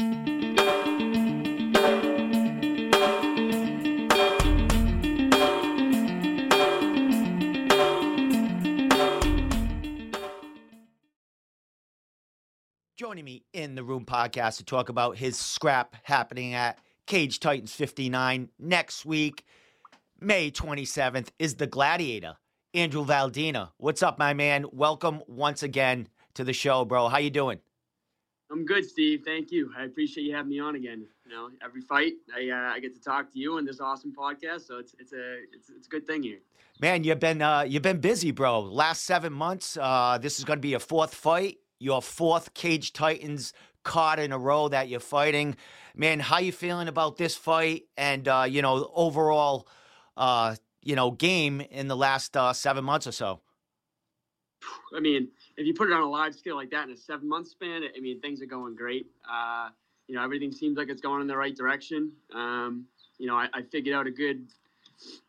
Joining me in the room podcast to talk about his scrap happening at Cage Titans 59 next week, May 27th, is the Gladiator, Andrew Valdina. What's up, my man? Welcome once again to the show, bro. How you doing? I'm good, Steve. Thank you. I appreciate you having me on again. You know, every fight I, uh, I get to talk to you on this awesome podcast, so it's it's a it's, it's a good thing here. Man, you've been uh, you've been busy, bro. Last seven months. Uh, this is going to be your fourth fight your fourth Cage Titans card in a row that you're fighting. Man, how you feeling about this fight and uh, you know overall, uh, you know game in the last uh, seven months or so? I mean, if you put it on a large scale like that in a seven month span, I mean things are going great. Uh, you know, everything seems like it's going in the right direction. Um, you know, I, I figured out a good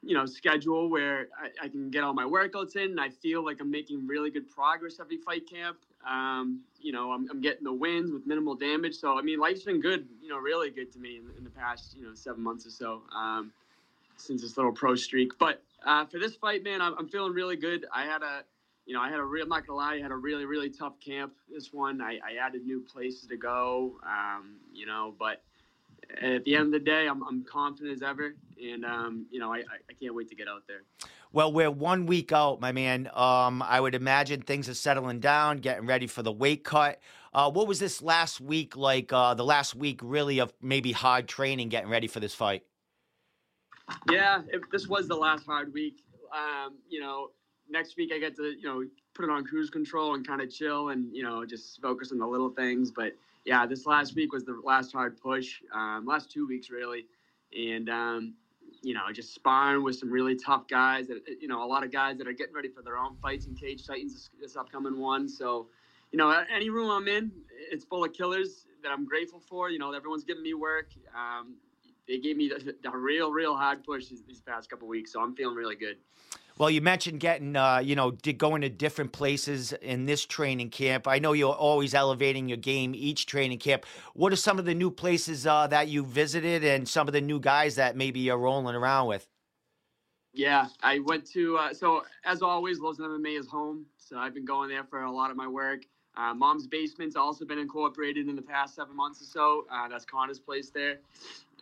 you know schedule where I, I, can get all my workouts in and i feel like i'm making really good progress every fight camp um, you know, I'm, I'm, getting the wins with minimal damage. So, I mean, life's been good, you know, really good to me in, in the past, you know, seven months or so um, since this little pro streak. But uh, for this fight, man, I'm, I'm, feeling really good. I had a, you know, I had a real, I'm not gonna lie, I had a really, really tough camp. This one, I, I added new places to go, um, you know, but at the end of the day, I'm, I'm confident as ever. And, um, you know, I, I can't wait to get out there. Well, we're one week out, my man. Um, I would imagine things are settling down, getting ready for the weight cut. Uh, what was this last week like? Uh, the last week, really, of maybe hard training, getting ready for this fight. Yeah, it, this was the last hard week. Um, you know, next week I get to you know put it on cruise control and kind of chill and you know just focus on the little things. But yeah, this last week was the last hard push. Um, last two weeks really, and um, you know, just sparring with some really tough guys. That you know, a lot of guys that are getting ready for their own fights in Cage Titans this, this upcoming one. So, you know, any room I'm in, it's full of killers that I'm grateful for. You know, everyone's giving me work. Um, they gave me the real, real hard push these, these past couple weeks, so I'm feeling really good. Well, you mentioned getting, uh, you know, going to different places in this training camp. I know you're always elevating your game each training camp. What are some of the new places uh, that you visited and some of the new guys that maybe you're rolling around with? Yeah, I went to, uh, so as always, Lauzon MMA is home. So I've been going there for a lot of my work. Uh, Mom's Basement's also been incorporated in the past seven months or so. Uh, that's Connor's place there.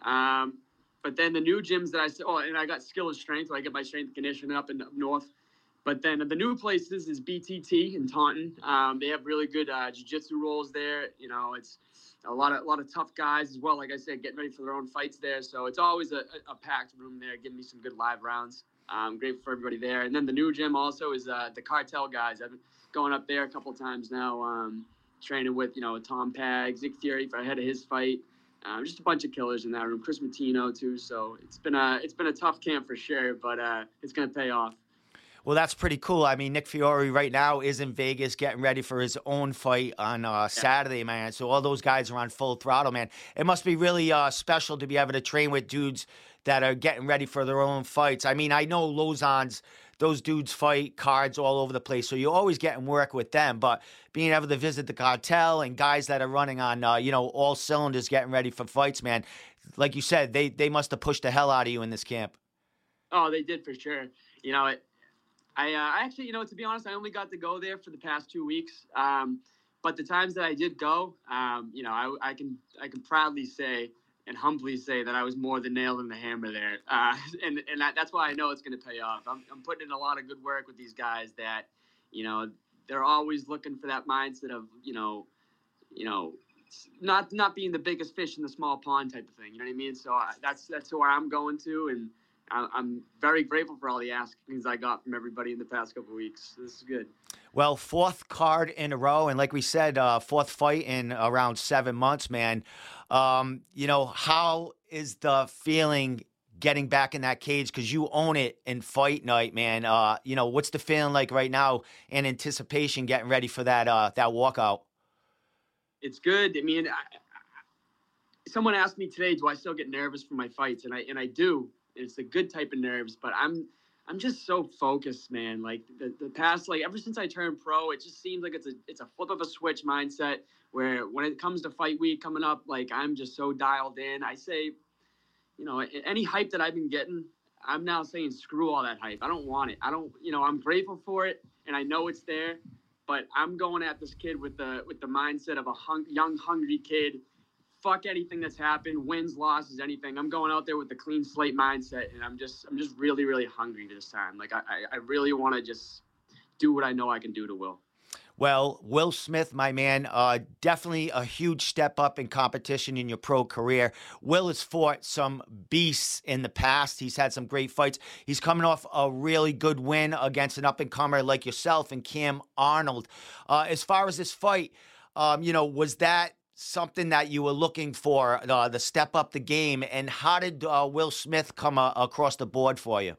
Um, but then the new gyms that I saw, oh, and I got Skill of Strength, so I get my strength conditioning up in up north. But then the new places is BTT in Taunton. Um, they have really good uh, jiu-jitsu rolls there. You know, it's a lot of a lot of tough guys as well. Like I said, getting ready for their own fights there. So it's always a, a packed room there, giving me some good live rounds. I'm grateful for everybody there. And then the new gym also is uh, the Cartel guys. I've been going up there a couple times now, um, training with you know Tom Pag, Nick Fiore for ahead of his fight. Um, just a bunch of killers in that room. Chris Martino too. So it's been a it's been a tough camp for sure, but uh, it's gonna pay off. Well, that's pretty cool. I mean, Nick Fiore right now is in Vegas getting ready for his own fight on uh, Saturday, man. So all those guys are on full throttle, man. It must be really uh, special to be able to train with dudes that are getting ready for their own fights. I mean, I know Lauzon's those dudes fight cards all over the place. So you're always getting work with them. But being able to visit the cartel and guys that are running on, uh, you know, all cylinders getting ready for fights, man, like you said, they, they must have pushed the hell out of you in this camp. Oh, they did for sure. You know, it, I, uh, I actually, you know, to be honest, I only got to go there for the past two weeks. Um, but the times that I did go, um, you know, I, I can I can proudly say and humbly say that I was more the nail than the hammer there. Uh, and and that, that's why I know it's going to pay off. I'm, I'm putting in a lot of good work with these guys that, you know, they're always looking for that mindset of, you know, you know, not not being the biggest fish in the small pond type of thing. You know what I mean? So I, that's that's where I'm going to, and I'm very grateful for all the askings I got from everybody in the past couple weeks. This is good. Well, fourth card in a row, and like we said, uh, fourth fight in around seven months, man. Um, you know, how is the feeling getting back in that cage because you own it in fight night, man? Uh, you know, what's the feeling like right now in anticipation, getting ready for that uh, that walkout? It's good. I mean, I, someone asked me today, do I still get nervous for my fights? And I and I do it's a good type of nerves, but I'm I'm just so focused, man. Like the, the past, like ever since I turned pro, it just seems like it's a it's a flip of a switch mindset Where when it comes to fight week coming up, like I'm just so dialed in. I say, you know, any hype that I've been getting, I'm now saying screw all that hype. I don't want it. I don't, you know, I'm grateful for it and I know it's there, but I'm going at this kid with the with the mindset of a hung, young hungry kid. Fuck anything that's happened, wins, losses, anything. I'm going out there with a clean slate mindset, and I'm just I'm just really really hungry this time. Like I I really want to just do what I know I can do to Will. Well, Will Smith, my man, uh, definitely a huge step up in competition in your pro career. Will has fought some beasts in the past. He's had some great fights. He's coming off a really good win against an up and comer like yourself and Cam Arnold. Uh, as far as this fight, um, you know, was that something that you were looking for, uh, the step up the game? And how did uh, Will Smith come uh, across the board for you?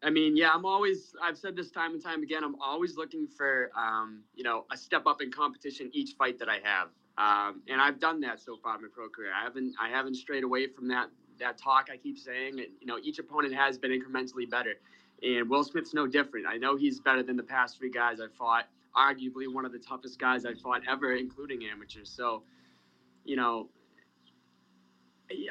I mean, yeah, I'm always, I've said this time and time again, I'm always looking for, um, you know, a step up in competition each fight that I have. Um, and I've done that so far in my pro career. I haven't, I haven't strayed away from that, that talk I keep saying. And, you know, each opponent has been incrementally better. And Will Smith's no different. I know he's better than the past three guys I fought, arguably one of the toughest guys I fought ever, including amateurs. So, you know,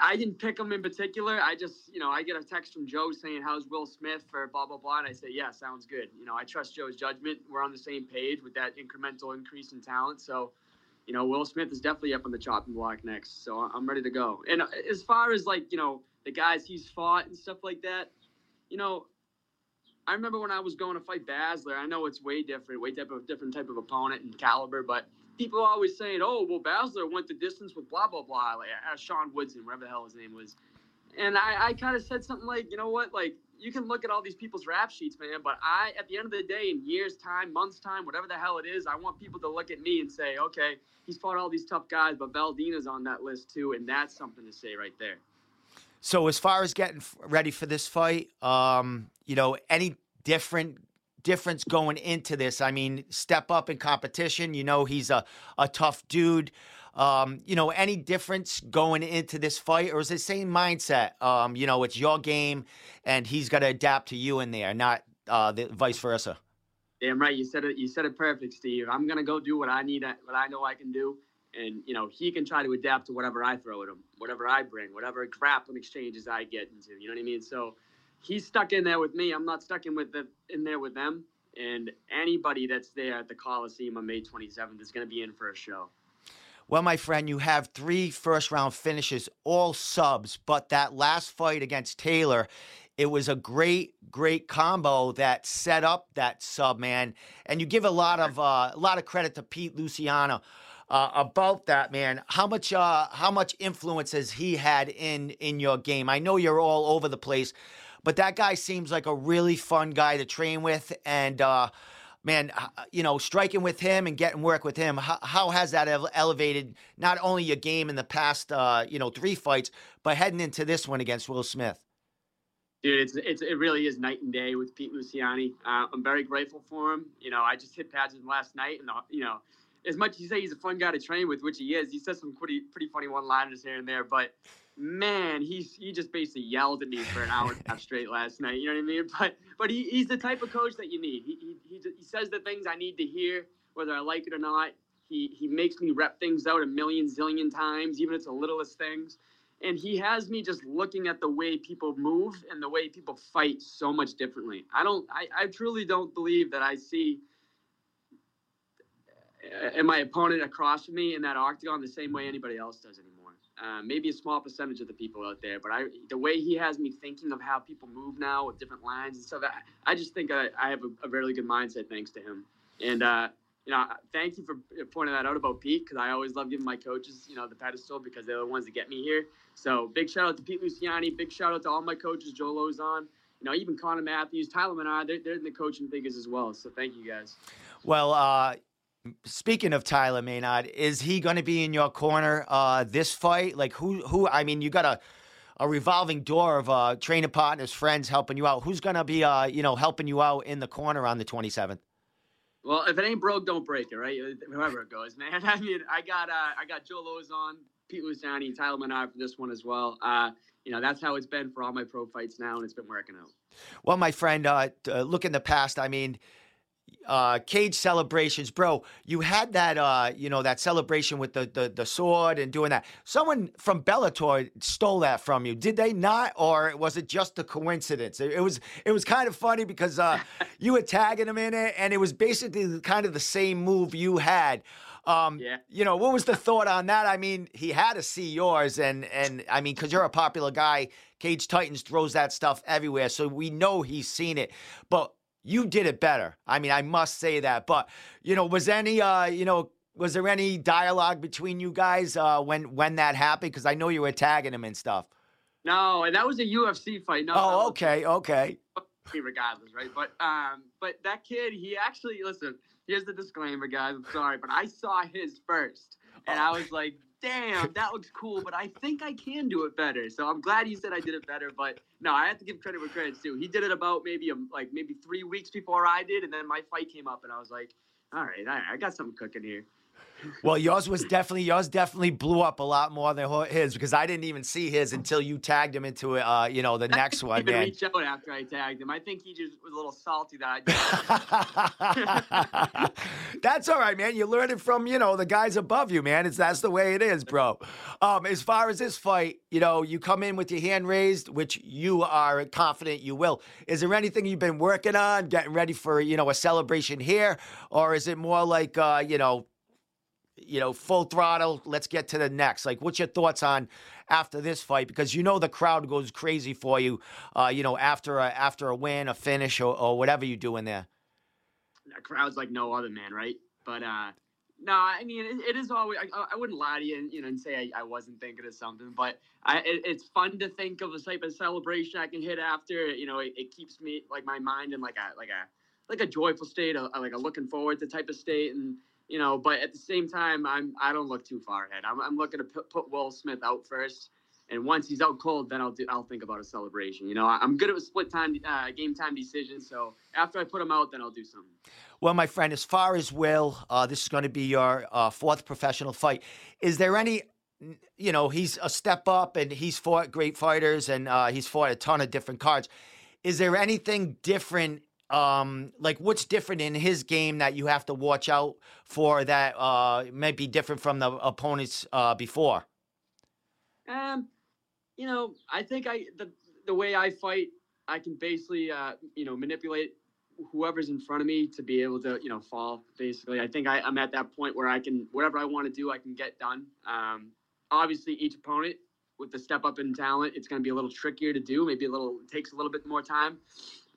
I didn't pick him in particular. I just, you know, I get a text from Joe saying, "How's Will Smith?" for blah blah blah, and I say, "Yeah, sounds good." You know, I trust Joe's judgment. We're on the same page with that incremental increase in talent. So, you know, Will Smith is definitely up on the chopping block next. So I'm ready to go. And uh, as far as like, you know, the guys he's fought and stuff like that, you know, I remember when I was going to fight Basler. I know it's way different, way type of different type of opponent and caliber, but people are always saying, "Oh, well, Basler went the distance with blah blah blah," like uh, Sean Woodson, whatever the hell his name was. And I, I kind of said something like, you know what, like you can look at all these people's rap sheets, man, but I, at the end of the day, in years' time, months' time, whatever the hell it is, I want people to look at me and say, okay, he's fought all these tough guys, but Valdina's on that list too, and that's something to say right there. So as far as getting ready for this fight, um, you know, any different difference going into this? I mean, step up in competition. You know, he's a, a tough dude. Um, you know, any difference going into this fight, or is it the same mindset? Um, you know, it's your game, and he's got to adapt to you in there, not uh, the vice versa. Damn right, you said it. You said it perfect, Steve. I'm gonna go do what I need, what I know I can do, and you know he can try to adapt to whatever I throw at him, whatever I bring, whatever crap and exchanges I get into. You know what I mean? So he's stuck in there with me. I'm not stuck in with the, in there with them. And anybody that's there at the Coliseum on May 27th is going to be in for a show. Well, my friend, you have three first round finishes, all subs, but that last fight against Taylor, it was a great, great combo that set up that sub, man. And you give a lot of uh, a lot of credit to Pete Luciano uh, about that, man. How much uh, how much influence has he had in in your game? I know you're all over the place, but that guy seems like a really fun guy to train with, and uh, man, you know, striking with him and getting work with him. How, how has that elevated not only your game in the past, uh, you know, three fights, but heading into this one against Will Smith? Dude, it's, it's it really is night and day with Pete Luciani. Uh, I'm very grateful for him. You know, I just hit pads with him last night, and uh, you know, as much as you say he's a fun guy to train with, which he is, he says some pretty pretty funny one-liners here and there. But man, he's he just basically yelled at me for an hour and a half straight last night. You know what I mean? But but he, he's the type of coach that you need. He, he he he says the things I need to hear, whether I like it or not. He he makes me rep things out a million zillion times, even if it's the littlest things. And he has me just looking at the way people move and the way people fight so much differently. I don't I, I truly don't believe that I see and my opponent across from me in that octagon the same way anybody else does anymore. Uh, maybe a small percentage of the people out there, but I the way he has me thinking of how people move now with different lines and stuff. I, I just think I, I have a, a, really good mindset thanks to him. And uh, you know, thank you for pointing that out about Pete because I always love giving my coaches you know the pedestal because they're the ones that get me here. So big shout out to Pete Luciani. Big shout out to all my coaches, Joe Lauzon. You know, even Connor Matthews, Tyler Menard, they're, they're in the coaching figures as well. So thank you guys. Well, uh, Speaking of Tyler Menard, is he going to be in your corner uh, this fight? Like who? Who? I mean, you got a a revolving door of uh, training partners, friends helping you out. Who's going to be, uh, you know, helping you out in the corner on the 27th? Well, if it ain't broke, don't break it, right? Whoever it goes, man. I mean, I got uh, I got Joe Lauzon, Pete Luciani, Tyler Menard for this one as well. Uh, you know, that's how it's been for all my pro fights now, and it's been working out. Well, my friend, uh, look in the past. I mean uh, cage celebrations, bro. You had that, uh, you know, that celebration with the, the the sword and doing that. Someone from Bellator stole that from you, did they not, or was it just a coincidence? It, it was it was kind of funny because uh, you were tagging him in it, and it was basically kind of the same move you had. Um, Yeah. You know, what was the thought on that? I mean, he had to see yours, and and I mean, because you're a popular guy, Cage Titans throws that stuff everywhere, so we know he's seen it. But you did it better. I mean, I must say that. But you know, was any uh, you know, was there any dialogue between you guys uh, when when that happened? Because I know you were tagging him and stuff. No, and that was a UFC fight. No, Oh, was- okay, okay. regardless, right? But um, but that kid, he actually listen. Here's the disclaimer, guys. I'm sorry, but I saw his first, and I was like, "Damn, that looks cool." But I think I can do it better. So I'm glad you said I did it better. But no, I have to give credit where credit's due. He did it about maybe a, like maybe three weeks before I did, and then my fight came up, and I was like, "All right, all right I got something cooking here." Well, yours was definitely yours definitely blew up a lot more than his because I didn't even see his until you tagged him into uh, you know the next one, man. reach out after I tagged him. I think he just was a little salty that I that's all right, man. You're it from you know the guys above you, man. It's that's the way it is, bro. Um, as far as this fight, you know, you come in with your hand raised, which you are confident you will. Is there anything you've been working on, getting ready for you know a celebration here, or is it more like uh, you know? You know, full throttle. Let's get to the next. Like, what's your thoughts on after this fight? Because you know the crowd goes crazy for you. Uh, you know, after a after a win, a finish, or, or whatever you do in there. that crowd's like no other man, right? But uh no, I mean it, it is always. I, I wouldn't lie to you, and you know, and say I, I wasn't thinking of something. But I, it, it's fun to think of a type of celebration I can hit after. You know, it, it keeps me like my mind in like a like a like a joyful state, a, like a looking forward to type of state, and you know. But at the same time, I'm I don't look too far ahead. I'm, I'm looking to put, put Will Smith out first. And once he's out cold, then I'll do. I'll think about a celebration. You know, I- I'm good at split time, uh, game time decisions. So after I put him out, then I'll do something. Well, my friend, as far as Will, uh, this is going to be your uh, fourth professional fight. Is there any, you know, he's a step up and he's fought great fighters and uh, he's fought a ton of different cards. Is there anything different? Um, like what's different in his game that you have to watch out for that uh, might be different from the opponents uh, before? Um, you know, I think I the the way I fight, I can basically uh, you know manipulate whoever's in front of me to be able to you know fall. Basically, I think I, I'm at that point where I can whatever I want to do, I can get done. Um, obviously, each opponent with the step up in talent, it's going to be a little trickier to do. Maybe a little takes a little bit more time.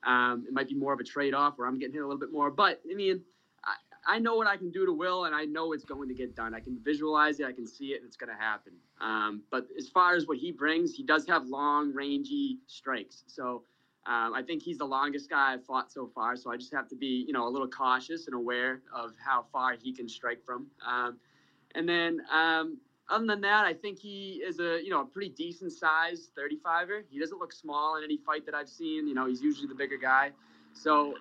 Um, it might be more of a trade off where I'm getting hit a little bit more. But I mean, I, I know what I can do to Will, and I know it's going to get done. I can visualize it, I can see it, and it's going to happen. Um, but as far as what he brings, he does have long, rangy strikes. So um, I think he's the longest guy I've fought so far. So I just have to be, you know, a little cautious and aware of how far he can strike from. Um, and then um, other than that, I think he is a, you know, a pretty decent size 35er. He doesn't look small in any fight that I've seen. You know, he's usually the bigger guy. So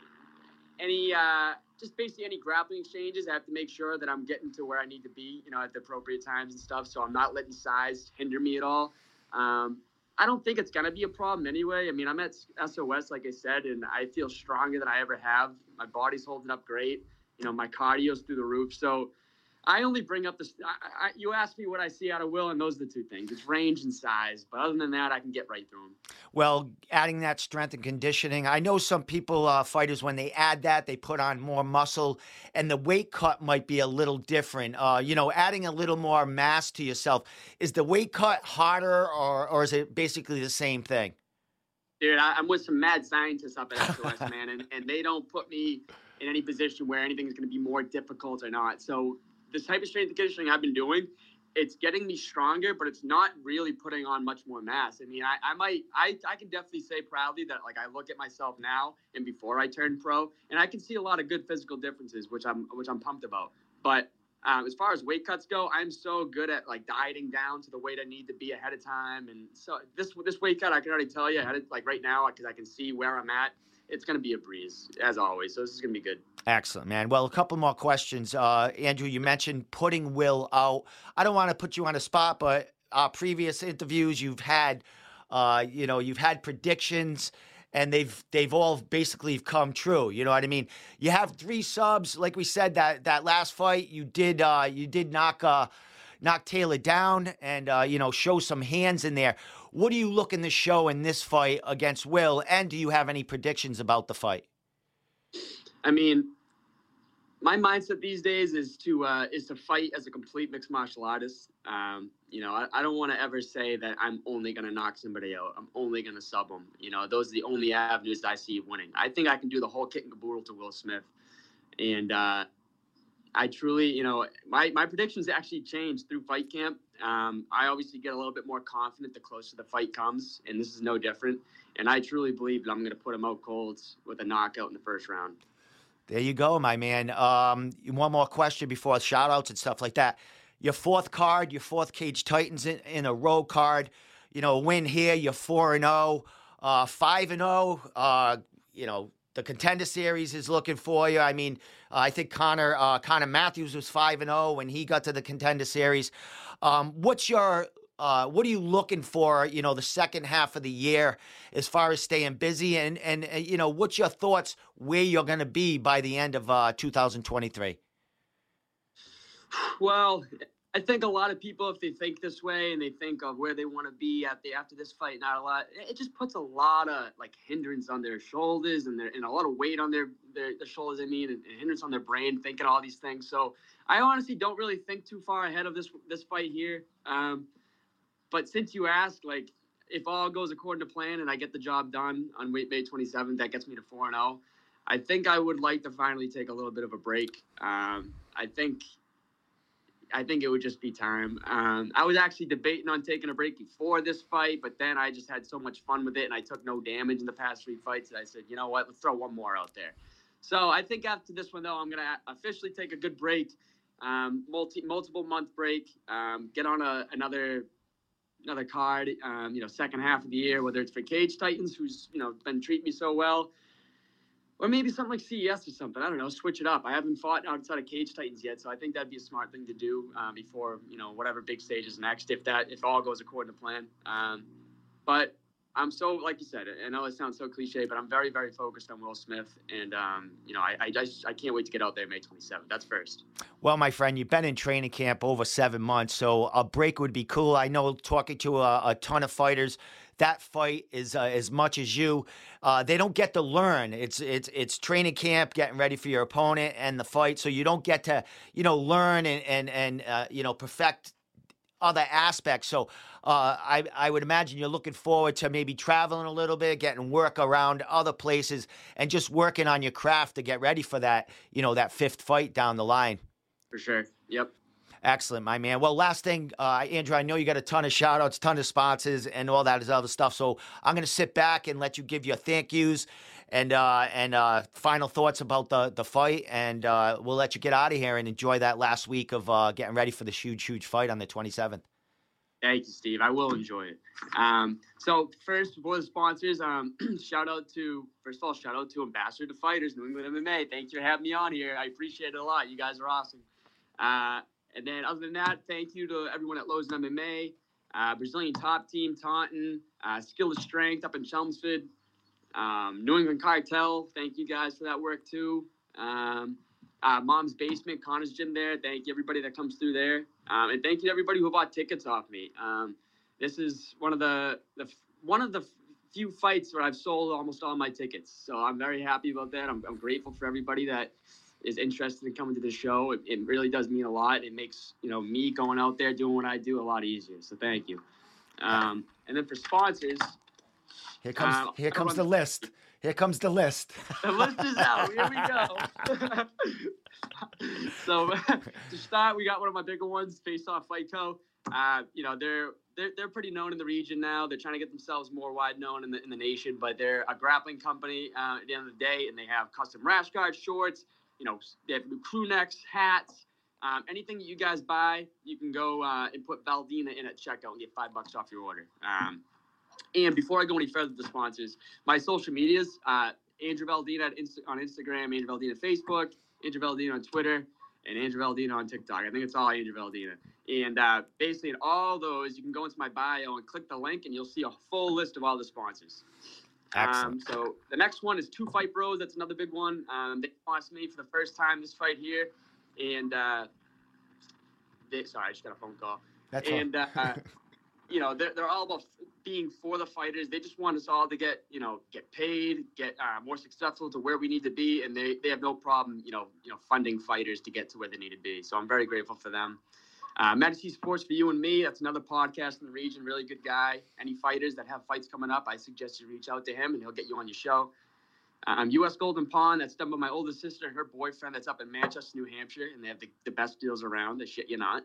any uh, just basically any grappling exchanges, I have to make sure that I'm getting to where I need to be, you know, at the appropriate times and stuff. So I'm not letting size hinder me at all. Um, I don't think it's gonna be a problem anyway. I mean, I'm at SOS, like I said, and I feel stronger than I ever have. My body's holding up great. You know, my cardio's through the roof. So I only bring up this. I, I, you asked me what I see out of Will, and those are the two things. It's range and size. But other than that, I can get right through him. Well, adding that strength and conditioning. I know some people, uh, fighters, when they add that, they put on more muscle, and the weight cut might be a little different. Uh, you know, adding a little more mass to yourself. Is the weight cut harder, or or is it basically the same thing? Dude, I, I'm with some mad scientists up at SOS, man, and, and they don't put me in any position where anything's going to be more difficult or not. So this type of strength and conditioning I've been doing, it's getting me stronger, but it's not really putting on much more mass. I mean, I, I might, I, I can definitely say proudly that like I look at myself now and before I turned pro, and I can see a lot of good physical differences, which I'm, which I'm pumped about. But um, as far as weight cuts go, I'm so good at like dieting down to the weight I need to be ahead of time, and so this this weight cut I can already tell you ahead of, like right now because I can see where I'm at. It's gonna be a breeze as always, so this is gonna be good. Excellent, man. Well, a couple more questions. Uh, Andrew, you mentioned putting Will out. I don't want to put you on a spot, but uh, previous interviews you've had, uh, you know, you've had predictions, and they've they've all basically come true. You know what I mean? You have three subs, like we said that that last fight you did uh, you did knock uh, knock Taylor down and uh, you know show some hands in there. What do you look in to show in this fight against Will? And do you have any predictions about the fight? I mean, my mindset these days is to uh, is to fight as a complete mixed martial artist. Um, you know, I, I don't want to ever say that I'm only going to knock somebody out. I'm only going to sub them. You know, those are the only avenues I see of winning. I think I can do the whole kit and caboodle to Will Smith, and uh, I truly, you know, my my predictions actually changed through fight camp. Um, I obviously get a little bit more confident the closer the fight comes, and this is no different. And I truly believe that I'm going to put him out cold with a knockout in the first round. There you go, my man. Um, one more question before shout outs and stuff like that. Your fourth card, your fourth Cage Titans in, in a row card. You know, win here, you're 4 and 0, uh, 5 and 0. Uh, you know, the contender series is looking for you. I mean, uh, I think Connor uh, Connor Matthews was 5 and 0 when he got to the contender series. Um, what's your uh, what are you looking for, you know, the second half of the year as far as staying busy? And, and uh, you know, what's your thoughts where you're going to be by the end of uh, 2023? Well, I think a lot of people, if they think this way and they think of where they want to be at the after this fight, not a lot. It just puts a lot of like hindrance on their shoulders and their and a lot of weight on their their, their shoulders. I mean, and, and hindrance on their brain thinking all these things. So I honestly don't really think too far ahead of this this fight here. Um, but since you ask, like, if all goes according to plan and I get the job done on May 27th, that gets me to 4 and 0. I think I would like to finally take a little bit of a break. Um, I think. I think it would just be time. Um, I was actually debating on taking a break before this fight, but then I just had so much fun with it, and I took no damage in the past three fights that I said, you know what, let's throw one more out there. So I think after this one, though, I'm gonna officially take a good break, um, multi multiple month break, um, get on a, another another card, um, you know, second half of the year, whether it's for Cage Titans, who's, you know, been treating me so well, or maybe something like CES or something. I don't know, switch it up. I haven't fought outside of Cage Titans yet, so I think that'd be a smart thing to do uh, before, you know, whatever big stage is next, if that, if all goes according to plan. Um, but I'm so, like you said, I know it sounds so cliche, but I'm very, very focused on Will Smith, and um, you know, I, I just, I can't wait to get out there May 27th. That's first. Well, my friend, you've been in training camp over seven months, so a break would be cool. I know talking to a, a ton of fighters, that fight is uh, as much as you. Uh, they don't get to learn. It's it's it's training camp, getting ready for your opponent and the fight, so you don't get to you know learn and and and uh, you know perfect other aspects. So uh, I, I would imagine you're looking forward to maybe traveling a little bit, getting work around other places, and just working on your craft to get ready for that, you know, that fifth fight down the line. For sure. Yep. Excellent, my man. Well, last thing, uh, Andrew, I know you got a ton of shout outs, ton of sponsors, and all that other stuff. So I'm going to sit back and let you give your thank yous and uh, and uh, final thoughts about the, the fight. And uh, we'll let you get out of here and enjoy that last week of uh, getting ready for this huge, huge fight on the 27th. Thank you, Steve. I will enjoy it. Um, so first, before the sponsors, um, shout out to first of all, shout out to Ambassador to Fighters, New England MMA. Thank you for having me on here. I appreciate it a lot. You guys are awesome. Uh, and then other than that, thank you to everyone at Lauzon MMA, uh, Brazilian Top Team, Taunton, uh, Skill of Strength up in Chelmsford, um, New England Cartel. Thank you guys for that work too. Um, uh, Mom's Basement, Connor's Gym there. Thank you everybody that comes through there, um, and thank you to everybody who bought tickets off me. Um, this is one of the, the one of the few fights where I've sold almost all my tickets, so I'm very happy about that. I'm, I'm grateful for everybody that is interested in coming to the show. It, it, really does mean a lot. It makes you know me going out there doing what I do a lot easier. So thank you. Um, and then for sponsors, here comes uh, here comes the list. Here comes the list. the list is out. Here we go. so to start, we got one of my bigger ones, Face Off Fight Co. Uh, you know, they're they're they're pretty known in the region now. They're trying to get themselves more wide known in the in the nation, but they're a grappling company uh, at the end of the day, and they have custom rash guard shorts. You know, they have crew necks, hats. Um, anything that you guys buy, you can go uh, and put Valdina in at checkout and get five bucks off your order. Um, and before I go any further the sponsors, my social medias, uh, Andrew Valdina Insta- on Instagram, Andrew Valdina Facebook, Andrew Valdina on Twitter, and Andrew Valdina on TikTok. I think it's all Andrew Valdina. And uh, basically, in all those, you can go into my bio and click the link, and you'll see a full list of all the sponsors. Um, so the next one is Two Fight Bros. That's another big one. Um, they sponsored me for the first time this fight here, and uh, they, sorry, I just got a phone call. That's and uh, you know they're, they're all about being for the fighters. They just want us all to get you know get paid, get uh, more successful to where we need to be, and they, they have no problem you know you know funding fighters to get to where they need to be. So I'm very grateful for them. Uh, Medici Sports for you and me. That's another podcast in the region. Really good guy. Any fighters that have fights coming up, I suggest you reach out to him, and he'll get you on your show. Um, U.S. Golden Pond. That's done by my oldest sister and her boyfriend. That's up in Manchester, New Hampshire, and they have the, the best deals around. The shit you're not.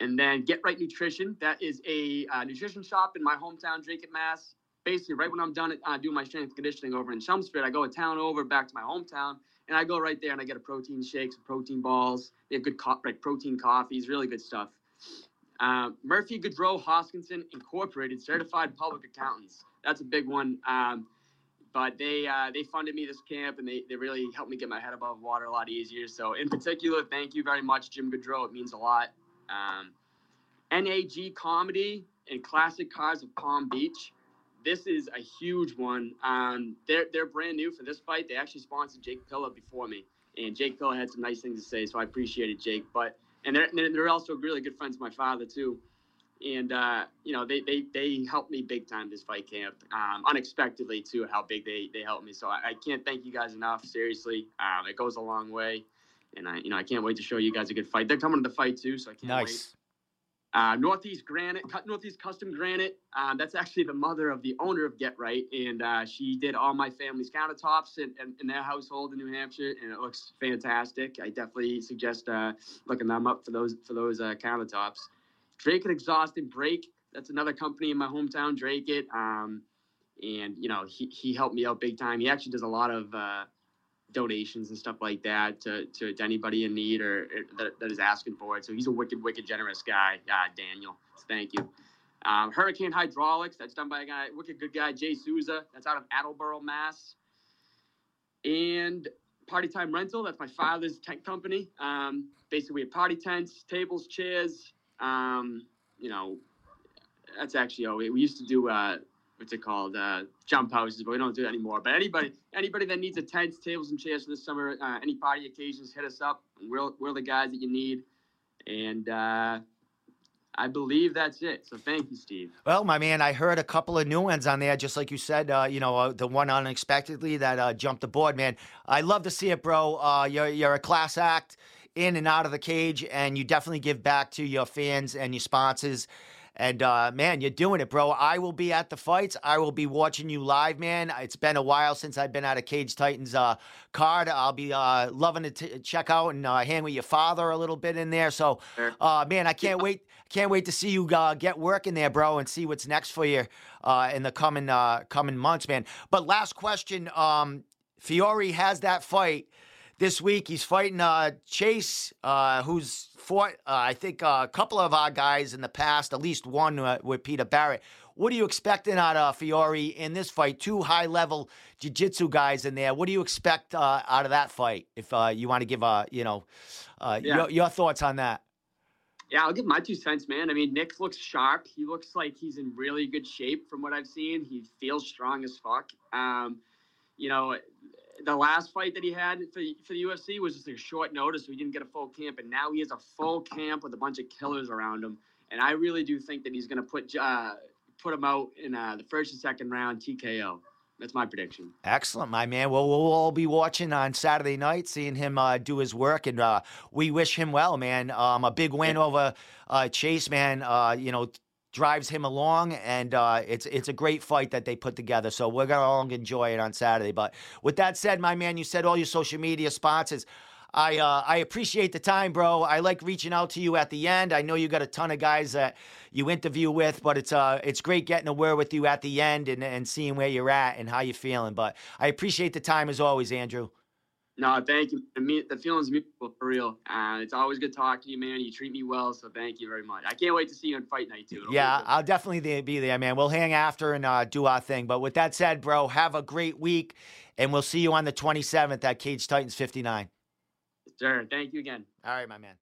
And then Get Right Nutrition. That is a uh, nutrition shop in my hometown, Dracut, Mass. Basically, right when I'm done uh, doing my strength conditioning over in Chelmsford, I go a town over back to my hometown, and I go right there and I get a protein shake, some protein balls. They have good co- like protein coffees, really good stuff. Uh, Murphy Goodrow Hoskinson Incorporated, certified public accountants. That's a big one. Um, but they uh, they funded me this camp and they, they really helped me get my head above water a lot easier. So in particular, thank you very much, Jim Goodrow. It means a lot. Um, NAG Comedy and Classic Cars of Palm Beach. This is a huge one. Um, they're they're brand new for this fight. They actually sponsored Jake Pilla before me, and Jake Pilla had some nice things to say, so I appreciated Jake. But and they're they're also really good friends of my father too, and uh, you know they, they they helped me big time this fight camp, um, unexpectedly too. How big they they helped me, so I, I can't thank you guys enough. Seriously, um, it goes a long way, and I you know I can't wait to show you guys a good fight. They're coming to the fight too, so I can't nice. wait. Uh, Northeast Granite, Northeast Custom Granite. Uh, that's actually the mother of the owner of Get Right, and uh, she did all my family's countertops in, in, in, their household in New Hampshire, and it looks fantastic. I definitely suggest uh, looking them up for those for those uh, countertops. Dracut Exhaust and Brake. That's another company in my hometown, Dracut. Um, and you know he, he helped me out big time. He actually does a lot of donations and stuff like that to, to, to anybody in need or, or that, that is asking for it. So he's a wicked, wicked generous guy, uh, Daniel. Thank you. Um, Hurricane Hydraulics, that's done by a guy, wicked good guy, Jay Souza. That's out of Attleboro, Mass. And Party Time Rental, that's my father's tent company. Um, basically, we have party tents, tables, chairs. Um, you know, that's actually, oh, we, we used to do uh, what's it called uh, jump houses, but we don't do it anymore. But anybody anybody that needs a tent, tables, and chairs for the summer, uh, any party occasions, hit us up. We're we're the guys that you need, and uh, I believe that's it. So thank you, Steve. Well, my man, I heard a couple of new ones on there, just like you said. Uh, you know, uh, the one unexpectedly that uh, jumped the board, man. I love to see it, bro. Uh, you're you're a class act in and out of the cage, and you definitely give back to your fans and your sponsors. And uh, man, you're doing it, bro. I will be at the fights. I will be watching you live, man. It's been a while since I've been at a Cage Titans uh, card. I'll be uh, loving to t- check out and uh, hang with your father a little bit in there. So, uh, man, I can't wait. Can't wait to see you uh, get working there, bro, and see what's next for you in the coming coming months, man. But last question, um, Fiore has that fight this week. He's fighting uh, Chase, uh, who's fought, uh, I think, uh, a couple of our guys in the past, at least one uh, with Peter Barrett. What are you expecting out of Fiore in this fight? Two high level jiu jitsu guys in there. What do you expect uh, out of that fight? If you want to give a, you know, yeah. your, your thoughts on that. Yeah, I'll give my two cents, man. I mean, Nick looks sharp. He looks like he's in really good shape from what I've seen. He feels strong as fuck. Um, you know, the last fight that he had for, for the UFC was just a short notice, so he didn't get a full camp. And now he has a full camp with a bunch of killers around him. And I really do think that he's going to put uh, put him out in uh, the first and second round TKO. That's my prediction. Excellent, my man. Well, we'll all be watching on Saturday night, seeing him uh, do his work, and uh, we wish him well, man. Um, a big win over uh, Chase, man. Uh, you know, drives him along, and uh, it's it's a great fight that they put together. So we're gonna all enjoy it on Saturday. But with that said, my man, you said all your social media sponsors. I uh, I appreciate the time, bro. I like reaching out to you at the end. I know you got a ton of guys that you interview with, but it's uh it's great getting a word with you at the end and, and seeing where you're at and how you're feeling. But I appreciate the time as always, Andrew. No, thank you. The, the feeling's mutual for real. Uh, it's always good talking to you, man. You treat me well, so thank you very much. I can't wait to see you on fight night too. It'll yeah, I'll definitely be there, man. We'll hang after and uh, do our thing. But with that said, bro, have a great week, and we'll see you on the 27th at Cage Titans 59. Sure. Thank you again. All right, my man.